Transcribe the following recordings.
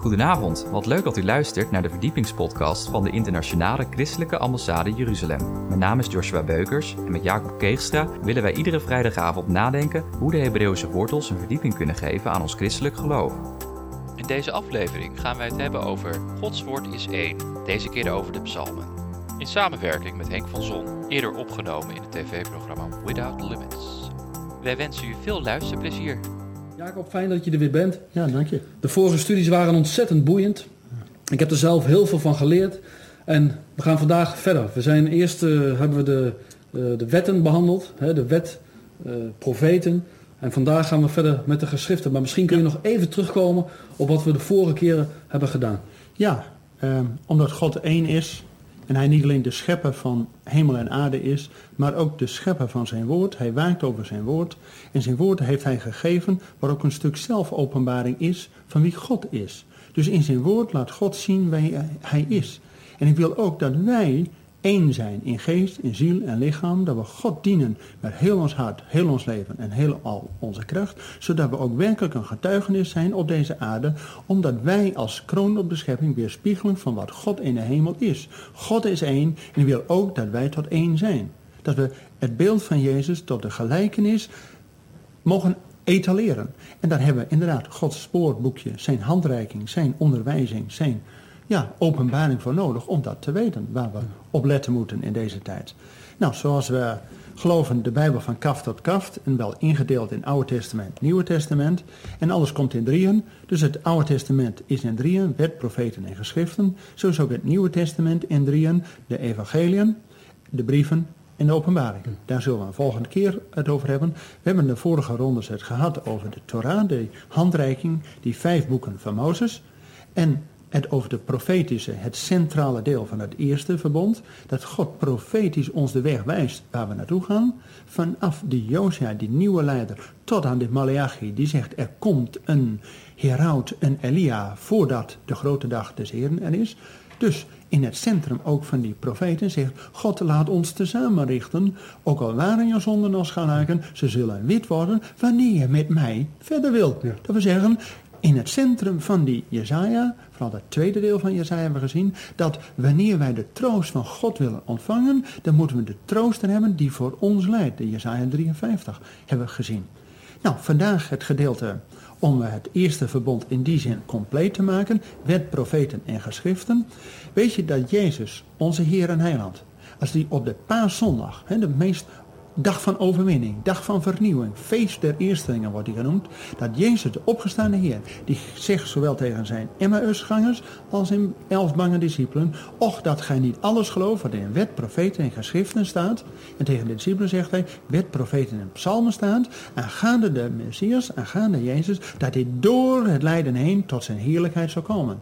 Goedenavond, wat leuk dat u luistert naar de verdiepingspodcast van de Internationale Christelijke Ambassade Jeruzalem. Mijn naam is Joshua Beukers en met Jacob Keegstra willen wij iedere vrijdagavond nadenken hoe de Hebreeuwse wortels een verdieping kunnen geven aan ons christelijk geloof. In deze aflevering gaan wij het hebben over Gods woord is één, deze keer over de psalmen. In samenwerking met Henk van Zon, eerder opgenomen in het tv-programma Without Limits. Wij wensen u veel luisterplezier. Jacob, fijn dat je er weer bent. Ja, dank je. De vorige studies waren ontzettend boeiend. Ik heb er zelf heel veel van geleerd. En we gaan vandaag verder. We zijn eerst eh, hebben we de, eh, de wetten behandeld, hè, de wet, eh, profeten. En vandaag gaan we verder met de geschriften. Maar misschien kun je nog even terugkomen op wat we de vorige keren hebben gedaan. Ja, ehm, omdat God één is en hij niet alleen de schepper van hemel en aarde is, maar ook de schepper van zijn woord. Hij waakt over zijn woord en zijn woord heeft hij gegeven, waar ook een stuk zelfopenbaring is van wie God is. Dus in zijn woord laat God zien wie hij is. En ik wil ook dat wij één zijn in geest, in ziel en lichaam, dat we God dienen met heel ons hart, heel ons leven en heel al onze kracht, zodat we ook werkelijk een getuigenis zijn op deze aarde, omdat wij als kroon op de schepping weerspiegelen van wat God in de hemel is. God is één en wil ook dat wij tot één zijn. Dat we het beeld van Jezus tot de gelijkenis mogen etaleren. En daar hebben we inderdaad Gods spoorboekje, zijn handreiking, zijn onderwijzing, zijn ja, openbaring voor nodig om dat te weten, waar we op letten moeten in deze tijd. Nou, zoals we geloven, de Bijbel van kaft tot kaft, en wel ingedeeld in Oude Testament, Nieuwe Testament, en alles komt in drieën. Dus het Oude Testament is in drieën, wet, profeten en geschriften. Zo is ook het Nieuwe Testament in drieën, de evangeliën, de brieven en de openbaring. Daar zullen we een volgende keer het over hebben. We hebben de vorige rondes het gehad over de Torah, de handreiking, die vijf boeken van Mozes. En het over de profetische, het centrale deel van het eerste verbond, dat God profetisch ons de weg wijst waar we naartoe gaan, vanaf die Josia, die nieuwe leider, tot aan de Malachi, die zegt er komt een heraut, een Elia, voordat de grote dag des Heren er is. Dus in het centrum ook van die profeten zegt, God laat ons tezamen richten, ook al waren je zonden als gelijken, ze zullen wit worden wanneer je met mij verder wilt. Dat we zeggen, in het centrum van die Jezaja, vooral het tweede deel van Jezaja hebben we gezien, dat wanneer wij de troost van God willen ontvangen, dan moeten we de troost hebben die voor ons leidt. De Jezaja 53 hebben we gezien. Nou, vandaag het gedeelte om het eerste verbond in die zin compleet te maken, wet, profeten en geschriften. Weet je dat Jezus, onze Heer en Heiland, als die op de paaszondag, de meest dag van overwinning, dag van vernieuwing, feest der eerstelingen wordt hij genoemd, dat Jezus, de opgestaande Heer, die zegt zowel tegen zijn Emmausgangers als in elf bange discipelen, och dat gij niet alles gelooft wat in wet, profeten en geschriften staat. En tegen de discipelen zegt hij, wet, profeten en psalmen staat, aangaande de Messias, aangaande Jezus, dat hij door het lijden heen tot zijn heerlijkheid zou komen.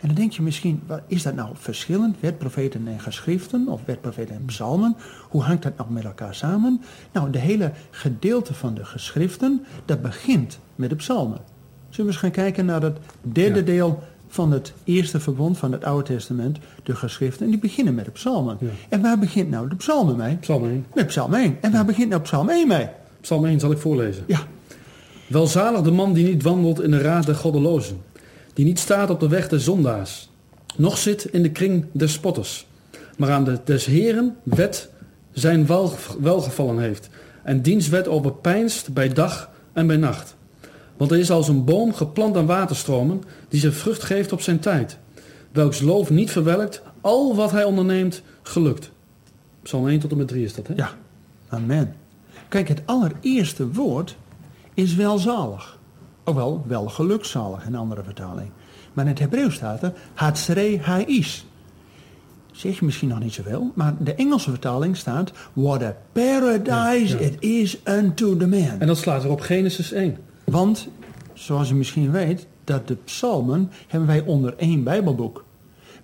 En dan denk je misschien, is dat nou verschillend, wetprofeten en geschriften of wetprofeten en psalmen? Hoe hangt dat nou met elkaar samen? Nou, de hele gedeelte van de geschriften, dat begint met de psalmen. Zullen we eens gaan kijken naar het derde deel van het eerste verbond van het Oude Testament, de geschriften, en die beginnen met de psalmen. En waar begint nou de psalmen mee? Psalm 1. Met psalm 1. En waar begint nou psalm 1 mee? Psalm 1 zal ik voorlezen. Ja. Welzalig de man die niet wandelt in de raad der goddelozen die niet staat op de weg des zondaars, noch zit in de kring des spotters, maar aan de des Heren wet zijn wel, welgevallen heeft en diens wet overpeinst bij dag en bij nacht. Want hij is als een boom geplant aan waterstromen, die zijn vrucht geeft op zijn tijd, welks loof niet verwelkt, al wat hij onderneemt, gelukt. Psalm 1 tot en met 3 is dat, hè? Ja, amen. Kijk, het allereerste woord is welzalig. Ook wel, wel gelukzalig in andere vertaling. Maar in het Hebreeuws staat er, Hatsre Ha'is. Zeg je misschien nog niet zoveel, maar de Engelse vertaling staat, What a paradise it is unto the man. En dat slaat er op Genesis 1. Want, zoals u misschien weet, dat de psalmen hebben wij onder één bijbelboek.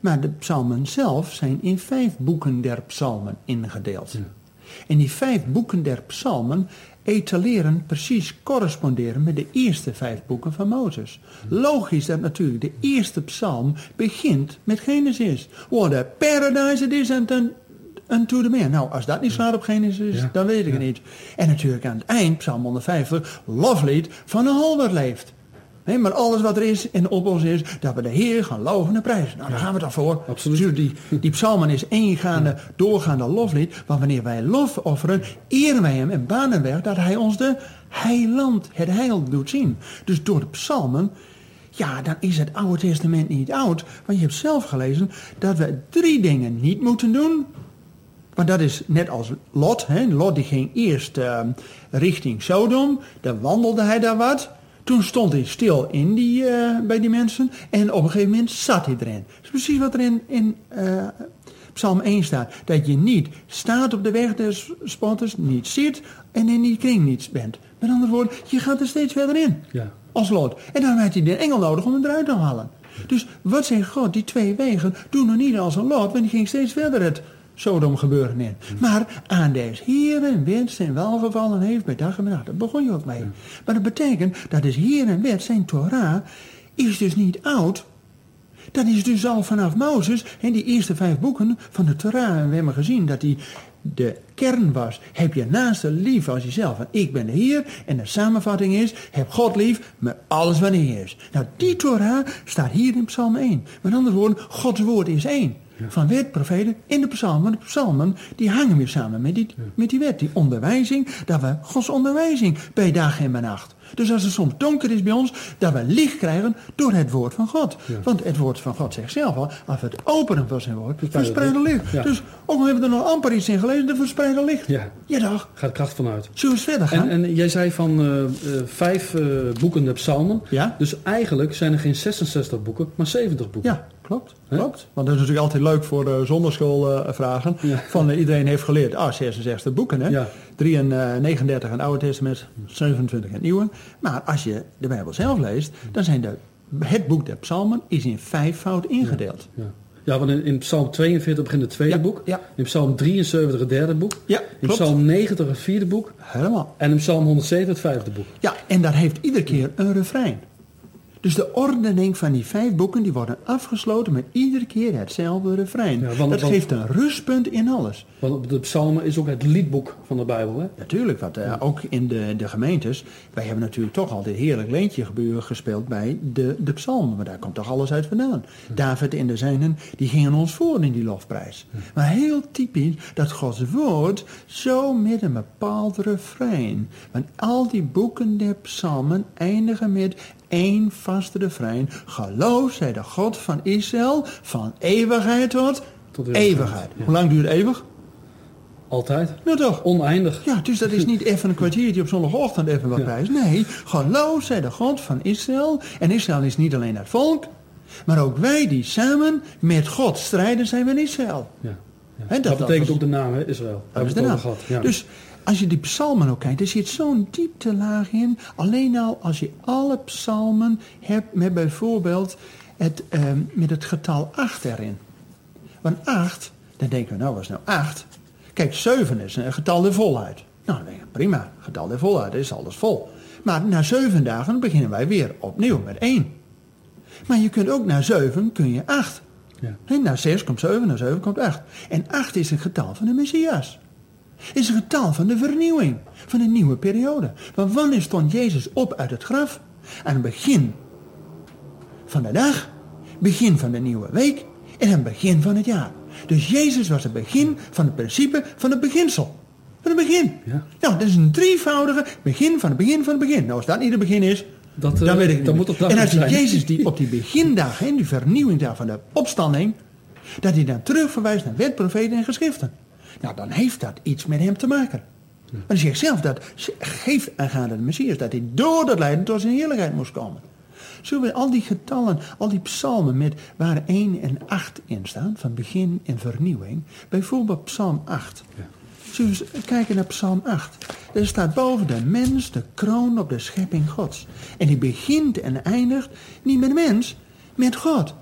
Maar de psalmen zelf zijn in vijf boeken der psalmen ingedeeld. Ja. En die vijf boeken der psalmen etaleren precies corresponderen met de eerste vijf boeken van Mozes. Logisch dat natuurlijk de eerste psalm begint met Genesis. What a paradise it is unto, unto the man. Nou, als dat niet slaat op Genesis, dan weet ik het niet. En natuurlijk aan het eind, psalm 150, loflied van een holder leeft. Nee, maar alles wat er is en op ons is, dat we de Heer gaan loven en prijzen. Nou, daar gaan we toch voor. Absoluut. Dus die, die psalmen is eengaande, doorgaande loflied. Want wanneer wij lof offeren, eren wij hem en banen weg dat hij ons de heiland, het heil doet zien. Dus door de psalmen, ja, dan is het Oude Testament niet oud. Want je hebt zelf gelezen dat we drie dingen niet moeten doen. Want dat is net als Lot. Hè? Lot die ging eerst uh, richting Sodom. Daar wandelde hij daar wat. Toen stond hij stil in die, uh, bij die mensen. En op een gegeven moment zat hij erin. Dat is precies wat er in, in uh, Psalm 1 staat. Dat je niet staat op de weg des spotters, niet zit en in die kring niets bent. Met andere woorden, je gaat er steeds verder in. Ja. Als Lot. En dan had hij de engel nodig om hem eruit te halen. Dus wat zegt God? Die twee wegen doen nog niet als een Lot. Want die ging steeds verder het Sodom gebeuren in. Maar aan des Heeren zijn welgevallen heeft bij dag en nacht. Daar begon je ook mee. Maar dat betekent dat des Heeren wet, zijn Torah, is dus niet oud. Dat is dus al vanaf Mozes, en die eerste vijf boeken van de Torah. En we hebben gezien dat die de kern was. Heb je naaste lief als jezelf. En ik ben de Heer. En de samenvatting is, heb God lief met alles wat hij is. Nou, die Torah staat hier in Psalm 1. Met andere woorden, Gods woord is één. Van wet, profeten in de psalmen. De psalmen die hangen weer samen met die, met die wet. Die onderwijzing, dat we Gods onderwijzing bij dag en bij nacht. Dus als het soms donker is bij ons, dat we licht krijgen door het woord van God. Ja. Want het woord van God zegt zelf al, als we het openen van zijn woord, verspreiden licht. Ja. Dus ook al hebben we er nog amper iets in gelezen, de verspreiden licht. Ja. Ja, dag. Gaat kracht vanuit. Zullen we eens verder gaan? En, en jij zei van eh, eh, vijf eh, boeken de psalmen. Ja? Dus eigenlijk zijn er geen 66 boeken, maar 70 boeken. Ja, klopt. Klopt. Want dat is natuurlijk altijd leuk voor de zonderschoolvragen. Van iedereen heeft geleerd, ah, 66 boeken hè. Ja. 3 en eh, 39 in het Oude Testament, 27 in het Nieuwe. Maar als je de Bijbel zelf leest, dan zijn de, het boek der psalmen is in vijf fout ingedeeld. Ja, ja want in, in Psalm 42 begint het tweede Ja, boek. In Psalm 73 het derde boek. In klopt. Psalm 90 het vierde boek. Helemaal. En in Psalm 107 het vijfde boek. Ja, en dat heeft iedere keer een refrein. Dus de ordening van die vijf boeken die worden afgesloten met iedere keer hetzelfde refrein. Ja, want- dat want- geeft een rustpunt in alles. Want de psalmen is ook het liedboek van de Bijbel. Hè? Natuurlijk, want eh, ook in de, de gemeentes, wij hebben natuurlijk toch altijd heerlijk leentje gebeuren gespeeld bij de, de psalmen, maar daar komt toch alles uit vandaan. David en de zijnen, die gingen ons voor in die lofprijs. Maar heel typisch dat Gods woord zo met een bepaald refrein. Want al die boeken der psalmen eindigen met één vast refrein. Geloof zij de God van Israël van eeuwigheid tot, Tot eeuwigheid, eeuwigheid. ja. Hoe lang duurt eeuwig? Altijd. Nou toch? Oneindig. Ja, dus dat is niet even een kwartiertje op zondagochtend even wat Ja. prijs. Nee, geloof zij de God van Israël. En Israël is niet alleen het volk, maar ook wij die samen met God strijden zijn we Israël. Ja. Ja. Hè, dat- dat, dat betekent was- ook de naam, hè, Israël. Dat is de naam. gehad. Ja. Dus als je die psalmen ook kijkt, er zit zo'n dieptelaag in. Alleen al als je alle psalmen hebt met bijvoorbeeld het, ehm, met het getal 8 erin. Want 8, dan denken we, nou wat is nou 8? Kijk, 7 is een getal der volheid. Nou, dan denk je, prima, getal der volheid is alles vol. Maar na 7 dagen beginnen wij weer opnieuw met 1. Maar je kunt ook na 7 kun je 8. Ja. Na 6 komt 7, na 7 komt 8. En 8 is een getal van de Messias. Is een getal van de vernieuwing, van een nieuwe periode. Want wanneer stond Jezus op uit het graf? Aan het begin van de dag, begin van de nieuwe week en het begin van het jaar. Dus Jezus was het begin van het principe van het beginsel. Van het begin. Ja. Nou, dat is een drievoudige begin van het begin van het begin. Nou, als dat niet het begin is, Dat, eh, dan weet ik niet. moet En als zijn. Jezus die op die begindag, hè, die vernieuwingdag van de opstanding, dat hij dan terug verwijst naar wet, profeten en geschriften. Nou, dan heeft dat iets met hem te maken. Maar hij zegt zelf dat geeft aangaande de Messias dat hij door dat lijden tot zijn heerlijkheid moest komen. Zullen we al die getallen, al die psalmen met waar 1 en 8 in staan, van begin en vernieuwing, bijvoorbeeld psalm 8. Zullen we eens kijken naar psalm 8. Er staat boven de mens de kroon op de schepping gods. En die begint en eindigt niet met de mens, met God.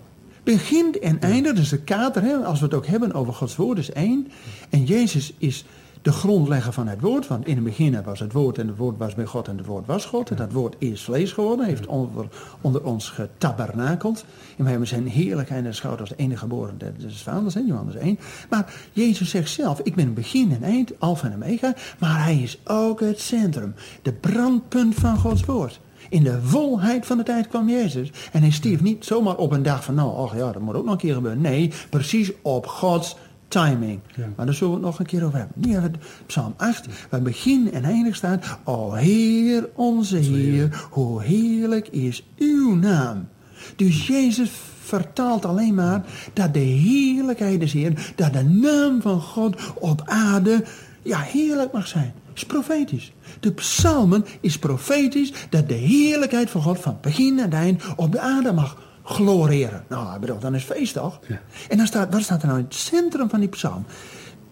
Begint en eindigt, dus de kater, hè, als we het ook hebben over Gods woord, is één. En Jezus is de grondlegger van het woord. Want in het begin was het woord en het woord was bij God en het woord was God. En dat woord is vlees geworden, heeft onder, onder ons getabernakeld. En wij hebben zijn heerlijkheid aanschouwd als de enige geboren des vaders, hè, Johannes 1. Maar Jezus zegt zelf, ik ben het begin en eind, alfa en omega. Maar hij is ook het centrum, de brandpunt van Gods woord. In de volheid van de tijd kwam Jezus. En hij stierf niet zomaar op een dag van, nou, ach ja, dat moet ook nog een keer gebeuren. Nee, precies op Gods timing. Ja. Maar daar zullen we het nog een keer over hebben. Nu hebben we Psalm 8, waar begin en eindig staat. O Heer, onze Heer, hoe heerlijk is uw naam. Dus Jezus vertaalt alleen maar dat de heerlijkheid is Heer, dat de naam van God op aarde, ja, heerlijk mag zijn. Is profetisch. De psalmen is profetisch dat de heerlijkheid van God van begin en eind op de aarde mag gloreren. Nou, ik bedoel, dan is feest toch? Ja. En dan staat, wat staat er nou in het centrum van die psalm?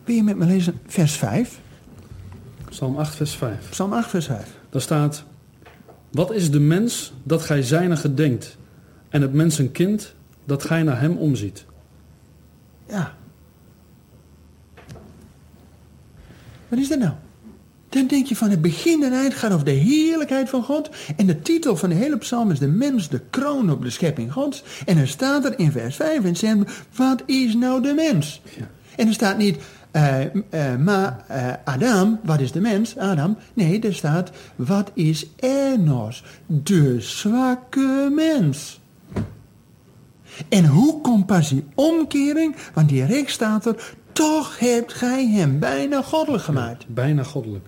Wil je met me lezen vers 5? Psalm 8, vers 5. Psalm 8, vers 5. Daar staat: Wat is de mens dat gij zijner gedenkt, en het mens een kind dat gij naar hem omziet? Ja. Wat is dat nou? Dan denk je van het begin en eind gaat over de heerlijkheid van God. En de titel van de hele psalm is de mens, de kroon op de schepping Gods. En dan staat er in vers 5 en zegt, wat is nou de mens? Ja. En er staat niet, eh, eh, maar eh, Adam, wat is de mens? Adam. Nee, er staat, wat is Enos? De zwakke mens. En hoe komt pas die omkering? Want direct staat er, toch hebt gij hem bijna goddelijk gemaakt. Bijna goddelijk.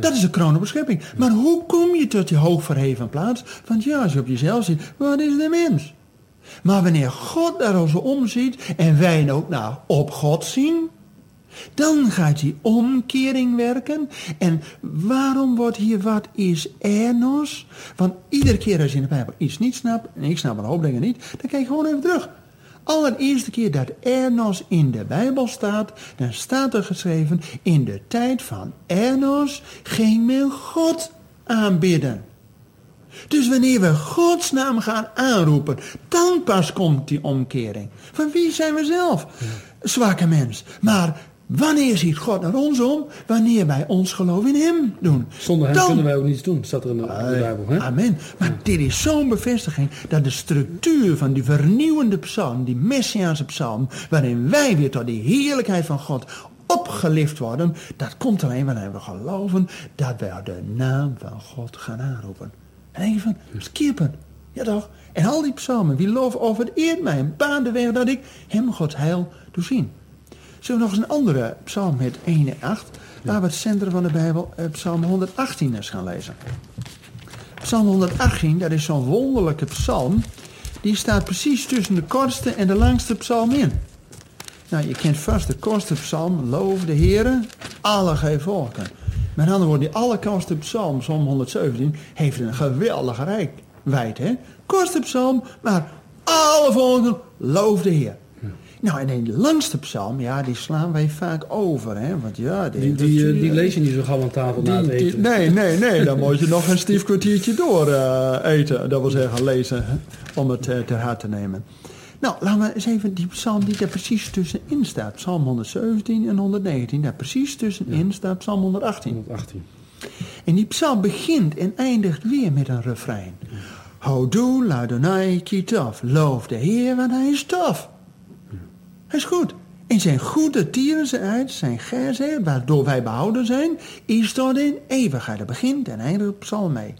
Dat is de kroon op de schepping. Maar hoe kom je tot die hoogverheven plaats? Want ja, als je op jezelf ziet, wat is de mens? Maar wanneer God daar zo omziet en wij ook naar op God zien, dan gaat die omkering werken. En waarom wordt hier wat is Enos? Want iedere keer als je in de Bijbel iets niet snapt, en ik snap een hoop dingen niet, dan kijk je gewoon even terug. Allereerste keer dat Enos in de Bijbel staat, dan staat er geschreven, in de tijd van Enos ging men God aanbidden. Dus wanneer we Gods naam gaan aanroepen, dan pas komt die omkering. Van wie zijn we zelf? Zwakke mens. Maar wanneer ziet God naar ons om? Wanneer wij ons geloof in Hem doen. Zonder hem Dan- kunnen wij ook niets doen, staat er in de, Bijbel. Hè? Amen. Maar dit is zo'n bevestiging dat de structuur van die vernieuwende psalm, die messiaanse psalm, waarin wij weer tot die heerlijkheid van God opgelift worden, dat komt alleen wanneer we geloven dat wij de naam van God gaan aanroepen. En denk je van, skippen. Ja toch? En al die psalmen, wie loof over het eert mij en baan de weg dat ik hem Gods heil doe zien. Zullen we nog eens een andere psalm met 1 en 8, waar we het centrum van de Bijbel, eh, psalm 118 eens gaan lezen. Psalm 118, dat is zo'n wonderlijke psalm. Die staat precies tussen de kortste en de langste psalm in. Nou, je kent vast de kortste psalm, loof de Heere, alle gij volken. Met andere woorden, die allerkortste psalm, psalm 117, heeft een geweldige rijkwijd, hè. Kortste psalm, maar alle volken, loof de Heer. Nou, en de langste psalm, ja, die slaan wij vaak over, hè. Want ja, Die, die, eh, die lees je niet zo gauw aan tafel na het die- die- eten. nee, nee, nee. Dan moet je nog een stief kwartiertje door eh, eten. Dat wil zeggen lezen, hè, om het eh, ter harte te nemen. Nou, laten we eens even die psalm die daar precies tussenin staat. Psalm 117 en 119. Daar precies tussenin staat psalm 118. 118. En die psalm begint en eindigt weer met een refrein. Houdoe, Ladonai, Kitov. Loof de Heer, want hij is tof. Hij is goed. En zijn goede tieren uit, zijn gerzen, waardoor wij behouden zijn, is tot in eeuwigheid. Dat begint en eindigt psalm mee.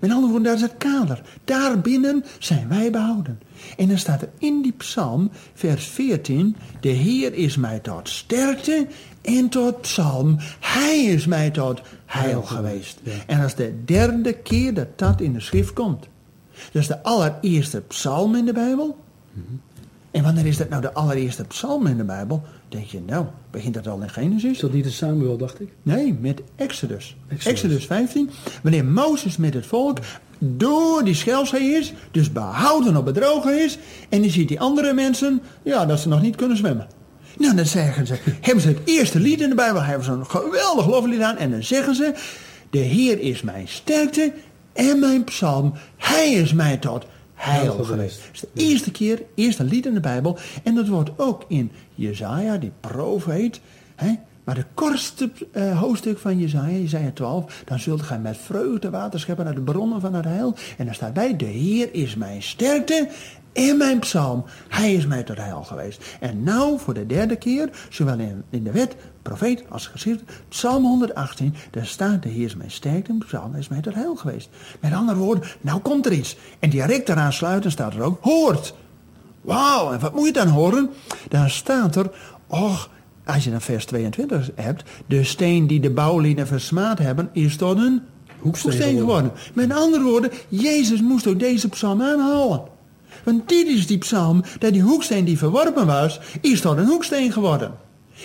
Met andere woorden, dat is het kader. Daarbinnen zijn wij behouden. En dan staat er in die psalm, vers 14, de Heer is mij tot sterkte en tot psalm. Hij is mij tot heil geweest. Ja. En dat is de derde keer dat dat in de schrift komt. Dat is de allereerste psalm in de Bijbel. En wanneer is dat nou de allereerste psalm in de Bijbel? Denk je, nou, begint dat al in Genesis? Is dat niet de Samuel, dacht ik? Nee, met Exodus. Exodus. Exodus. 15. Wanneer Mozes met het volk door die schelzee is, dus behouden op het droge is, en die ziet die andere mensen, ja, dat ze nog niet kunnen zwemmen. Nou, dan zeggen ze, hebben ze het eerste lied in de Bijbel, hebben ze een geweldig loflied aan, en dan zeggen ze, de Heer is mijn sterkte en mijn psalm, Hij is mij tot heil geweest. Dat is de eerste keer, eerste lied in de Bijbel, en dat wordt ook in Jezaja, die profeet, hè, Maar de kortste uh, hoofdstuk van Jezaja, Jezaja 12, dan zult gij met vreugde water scheppen uit de bronnen van het heil. En daar staat bij, de Heer is mijn sterkte en mijn psalm. Hij is mij tot heil geweest. En nou voor de derde keer, zowel in, in de wet, profeet als geschrift, psalm 118, daar staat de Heer is mijn sterkte psalm is mij tot heil geweest. Met andere woorden, nou komt er iets. En direct eraan sluiten staat er ook, hoort. Wauw, en wat moet je dan horen? Dan staat er, och, als je dan vers 22 hebt, de steen die de bouwlieden versmaad hebben, is tot een hoeksteen, geworden. Met andere woorden, Jezus moest ook deze psalm aanhouden. Want dit is die psalm, dat die hoeksteen die verworpen was, is tot een hoeksteen geworden.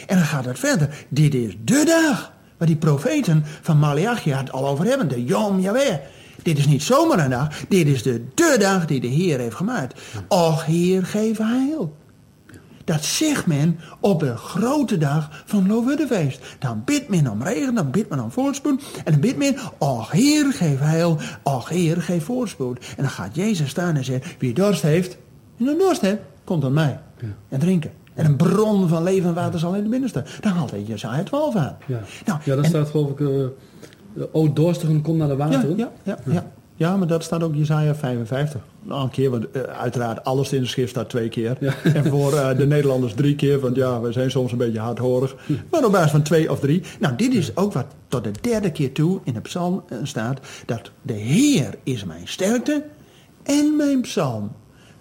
En dan gaat het verder. Dit is de dag waar die profeten van Malachi het al over hebben. De Yom Yahweh. Dit is niet zomaar een dag. Dit is de, de dag die de Heer heeft gemaakt. Och, Heer, geef heil. Dat zegt men op de grote dag van Loofhuttenfeest. Dan bidt men om regen, dan bidt men om voorspoed. En dan bidt men, och Heer, geef heil. Och Heer, geef voorspoed. En dan gaat Jezus staan en zegt, wie dorst heeft, en een dorst heeft, komt aan mij. Ja. En drinken. En een bron van levend water zal in de binnenste. Dan haalt hij Jezaja 12 aan. Ja, nou, ja dat staat geloof ik... Uh, o dorstigen, kom naar de wateren. Ja, ja, ja, ja. Ja, maar dat staat ook Jezaja 55. Nou, een keer, want uh, uiteraard alles in de schrift staat twee keer. En voor uh, de Nederlanders drie keer, want ja, we zijn soms een beetje hardhorig. Maar op basis van twee of drie. Nou, dit is ook wat tot de derde keer toe in de psalm uh, staat. Dat de Heer is mijn sterkte en mijn psalm.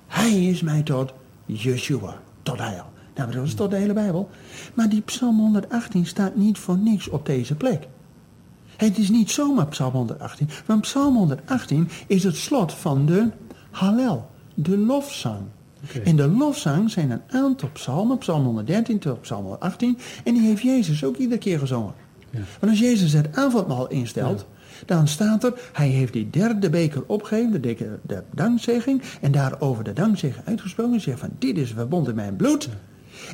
Hij is mij tot Yeshua, tot heil. Nou, dat is tot de hele Bijbel. Maar die psalm 118 staat niet voor niks op deze plek. Het is niet zomaar Psalm 118, want Psalm 118 is het slot van de Hallel, de lofzang. Okay. En de lofzang zijn een aantal psalmen, psalm 113 tot psalm 118, en die heeft Jezus ook iedere keer gezongen. Ja. Want als Jezus het avondmaal instelt, dan staat er, hij heeft die derde beker opgegeven, de, de, de dankzegging, en daarover de dankzegging uitgesproken, zegt van, dit is verbonden in mijn bloed. Ja.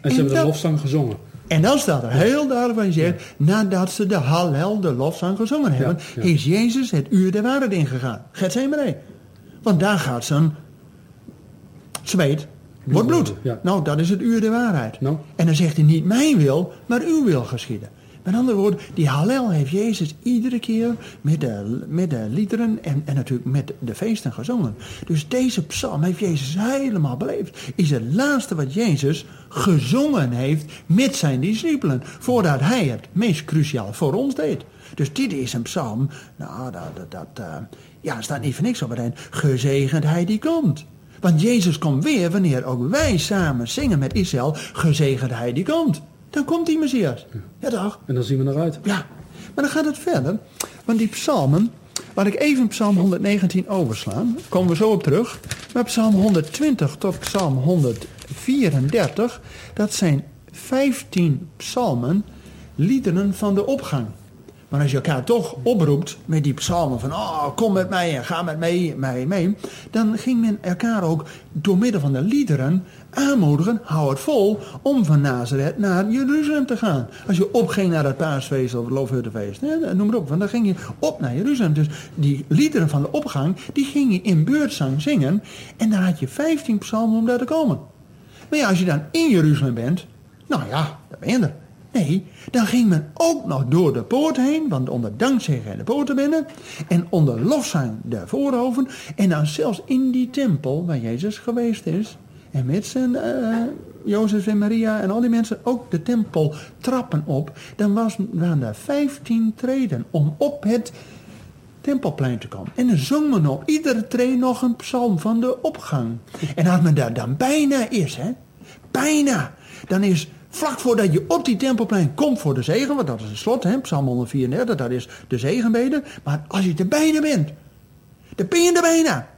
En ze hebben de lofzang gezongen. En dan staat er heel duidelijk van zegt, nadat ze de Hallel, de lofzang gezongen hebben, is Jezus het uur der waarheid ingegaan. Gethsemane. Want daar gaat zijn zweet, wordt bloed. Nou, dat is het uur der waarheid. Nou. En dan zegt hij niet mijn wil, maar uw wil geschieden. Met andere woorden, die Hallel heeft Jezus iedere keer met de, met de liederen en, en natuurlijk met de feesten gezongen. Dus deze psalm heeft Jezus helemaal beleefd. Is het laatste wat Jezus gezongen heeft met zijn discipelen. Voordat hij het meest cruciaal voor ons deed. Dus dit is een psalm, nou, dat, dat, uh, ja, staat niet voor niks op het eind. Gezegend hij die komt. Want Jezus komt weer wanneer ook wij samen zingen met Israël. Gezegend hij die komt. Dan komt die Messias. Ja, toch? En dan zien we eruit. Ja, maar dan gaat het verder. Want die psalmen, waar ik even psalm 119 overslaan, komen we zo op terug. Maar psalm 120 tot psalm 134, dat zijn 15 psalmen, liederen van de opgang. Maar als je elkaar toch oproept met die psalmen van, oh, kom met mij en ga met mij, mij mee, dan ging men elkaar ook door middel van de liederen aanmoedigen, hou het vol, om van Nazareth naar Jeruzalem te gaan. Als je opging naar het paasfeest of het loofhuttenfeest, noem maar op, want dan ging je op naar Jeruzalem. Dus die liederen van de opgang, die ging je in beurtzang zingen en dan had je 15 psalmen om daar te komen. Maar ja, als je dan in Jeruzalem bent, nou ja, dan ben je er. Nee, dan ging men ook nog door de poort heen, want onder dankzeggen de poorten binnen. En onder lofzang de voorhoven. En dan zelfs in die tempel waar Jezus geweest is. En met zijn uh, Jozef en Maria en al die mensen ook de tempel trappen op. Dan was, waren er vijftien treden om op het tempelplein te komen. En dan zong men op iedere tree nog een psalm van de opgang. En als men daar dan bijna is, hè, bijna, dan is Vlak voordat je op die tempelplein komt voor de zegen, want dat is een slot, hè, Psalm 134, dat is de zegenbede. Maar als je er bijna bent, dan ben je er bijna.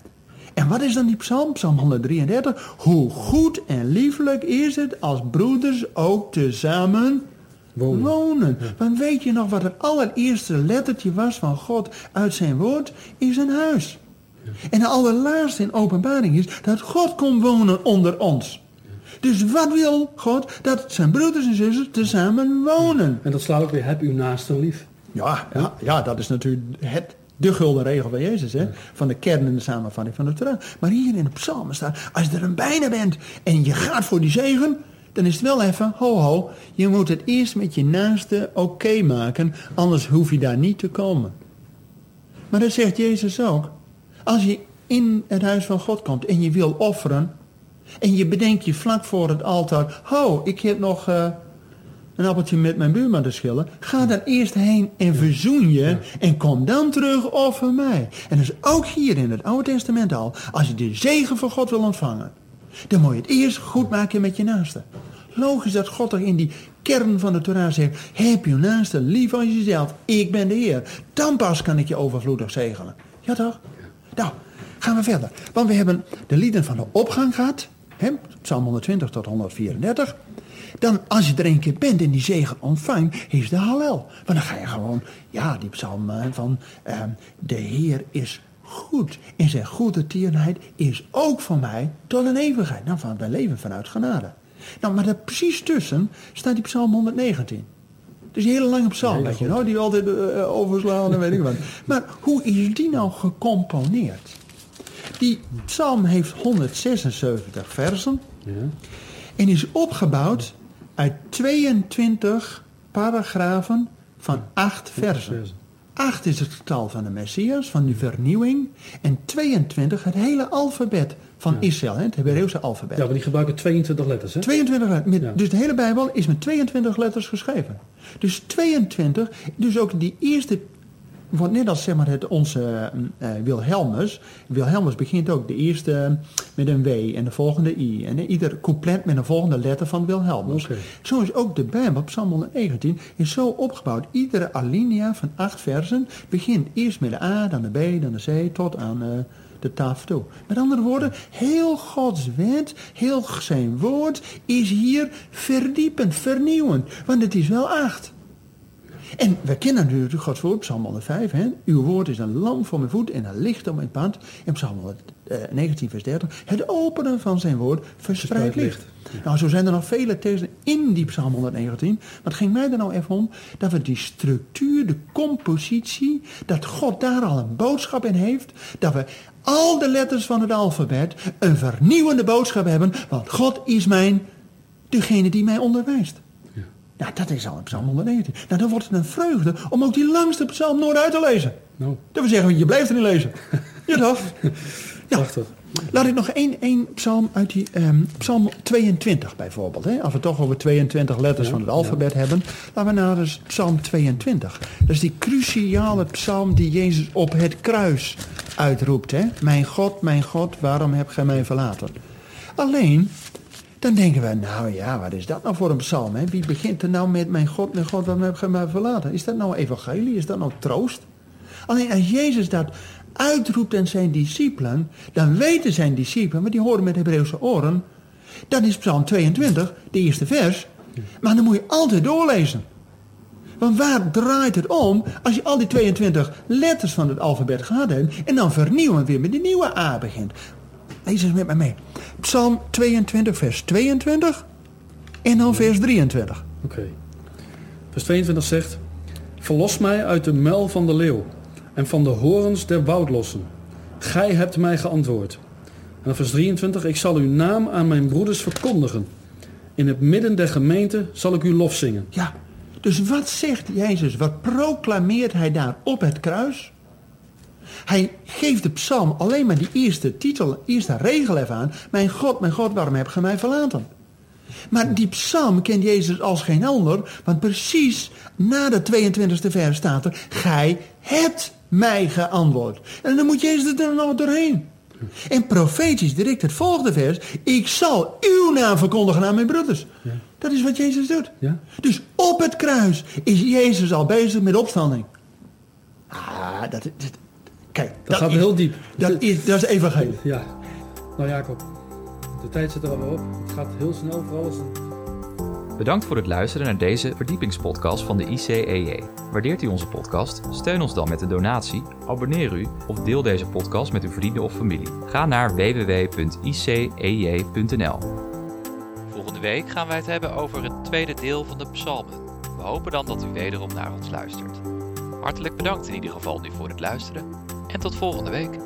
En wat is dan die psalm? Psalm 133. Hoe goed en lieflijk is het als broeders ook tezamen wonen. wonen. Want weet je nog wat het allereerste lettertje was van God uit zijn woord? In zijn huis. En de allerlaatste in openbaring is dat God komt wonen onder ons. Dus wat wil God? Dat zijn broeders en zusters tezamen wonen. En dat slaat ook weer, heb uw naaste lief. Ja, ja, ja, dat is natuurlijk het, de gulden regel van Jezus. Hè? Van de kern en de samenvatting van de Torah. Maar hier in de psalmen staat, als je er een bijna bent en je gaat voor die zegen, dan is het wel even, ho ho, je moet het eerst met je naaste oké maken, anders hoef je daar niet te komen. Maar dat zegt Jezus ook. Als je in het huis van God komt en je wil offeren, en je bedenkt je vlak voor het altaar, ho, ik heb nog uh, een appeltje met mijn buurman te schillen. Ga dan eerst heen en verzoen je en kom dan terug offer mij. En is ook hier in het Oude Testament al. Als je de zegen van God wil ontvangen, dan moet je het eerst goed maken met je naaste. Logisch dat God er in die kern van de Torah zegt, heb je naaste lief als jezelf. Ik ben de Heer. Dan pas kan ik je overvloedig zegenen. Ja toch? Nou, gaan we verder. Want we hebben de lieden van de opgang gehad. Hè, Psalm 120 tot 134. Dan, als je er een keer bent en die zegen ontvangt, is de hallel. Want dan ga je gewoon, ja, die psalm eh, van uh, de Heer is goed. En zijn goede tierenheid is ook voor mij tot een eeuwigheid. Nou, van wij leven vanuit genade. Nou, maar daar precies tussen staat die psalm 119. Dus een hele lange psalm, weet je, nou, die we altijd uh, overslaan en weet ik wat. Maar hoe is die nou gecomponeerd? Die psalm heeft 176 versen ja. En is opgebouwd uit 22 paragrafen van 8 versen. 8 is het getal van de Messias, van de vernieuwing. En 22 het hele alfabet van ja. Israël, het Hebreeuwse alfabet. Ja, maar die gebruiken 22 letters, hè? 22 letters. ja. Dus de hele Bijbel is met 22 letters geschreven. Dus 22, dus ook die eerste want net als zeg maar, het, onze uh, Wilhelmus. Wilhelmus begint ook de eerste met een W en de volgende I. En ieder couplet met een volgende letter van Wilhelmus. Okay. Zo is ook de Bijbel, Psalm 119, is zo opgebouwd. Iedere alinea van acht versen begint eerst met de A, dan de B, dan de C, tot aan uh, de taf toe. Met andere woorden, heel Gods wet, heel zijn woord is hier verdiepend, vernieuwend. Want het is wel acht. En we kennen natuurlijk Gods woord, Psalm 105. Hè? Uw woord is een lamp voor mijn voet en een licht op mijn pad. En Psalm 119, vers 30. Het openen van zijn woord verspreidt licht. Nou, zo zijn er nog vele teksten in die Psalm 119. Maar het ging mij er nou even om dat we die structuur, de compositie, dat God daar al een boodschap in heeft. Dat we al de letters van het alfabet een vernieuwende boodschap hebben. Want God is mijn, degene die mij onderwijst. Nou, dat is al een psalm 119. Nou, dan wordt het een vreugde om ook die langste psalm nooit uit te lezen. Nou. Dat wil zeggen, je blijft er niet lezen. ja, toch? Ja. Laat ik nog één, één psalm uit die um, psalm 22 bijvoorbeeld. Hè? Als we toch over 22 letters ja, van het alfabet ja. hebben. Laten we naar dus psalm 22. Dat is die cruciale psalm die Jezus op het kruis uitroept. Hè? Mijn God, mijn God, waarom heb gij mij verlaten? Alleen, dan denken we, nou ja, wat is dat nou voor een psalm? Hè? Wie begint er nou met mijn God, mijn God, waarom heb je mij verlaten? Is dat nou evangelie? Is dat nou troost? Alleen als Jezus dat uitroept aan zijn discipelen, dan weten zijn discipelen, want die horen met Hebreeuwse oren, dan is psalm 22, de eerste vers. Maar dan moet je altijd doorlezen. Want waar draait het om als je al die 22 letters van het alfabet gehad hebt en dan vernieuwen weer met die nieuwe A begint? Lees eens met mij mee. Psalm 22, vers 22 en dan vers 23. Oké. Okay. Vers 22 zegt... Verlos mij uit de muil van de leeuw en van de horens der woudlossen. Gij hebt mij geantwoord. En dan vers 23. Ik zal uw naam aan mijn broeders verkondigen. In het midden der gemeente zal ik uw lof zingen. Ja, dus wat zegt Jezus? Wat proclameert hij daar op het kruis? Hij geeft de psalm alleen maar die eerste titel, eerste regel even aan. Mijn God, mijn God, waarom heb je mij verlaten? Maar die psalm kent Jezus als geen ander, want precies na de 22e vers staat er, gij hebt mij geantwoord. En dan moet Jezus er nog doorheen. En profetisch direct het volgende vers, ik zal uw naam verkondigen aan mijn broeders. Ja. Dat is wat Jezus doet. Ja. Dus op het kruis is Jezus al bezig met opstanding. Ah, dat, dat, Kijk, dat, dat gaat is, heel diep. Dat is, dat is evangelie. Ja. Nou Jacob, de tijd zit er alweer op. Het gaat heel snel voor alles. Bedankt voor het luisteren naar deze verdiepingspodcast van de ICEJ. Waardeert u onze podcast? Steun ons dan met een donatie, abonneer u of deel deze podcast met uw vrienden of familie. Ga naar www.icej.nl. Volgende week gaan wij het hebben over het tweede deel van de psalmen. We hopen dan dat u wederom naar ons luistert. Hartelijk bedankt in ieder geval nu voor het luisteren en tot volgende week.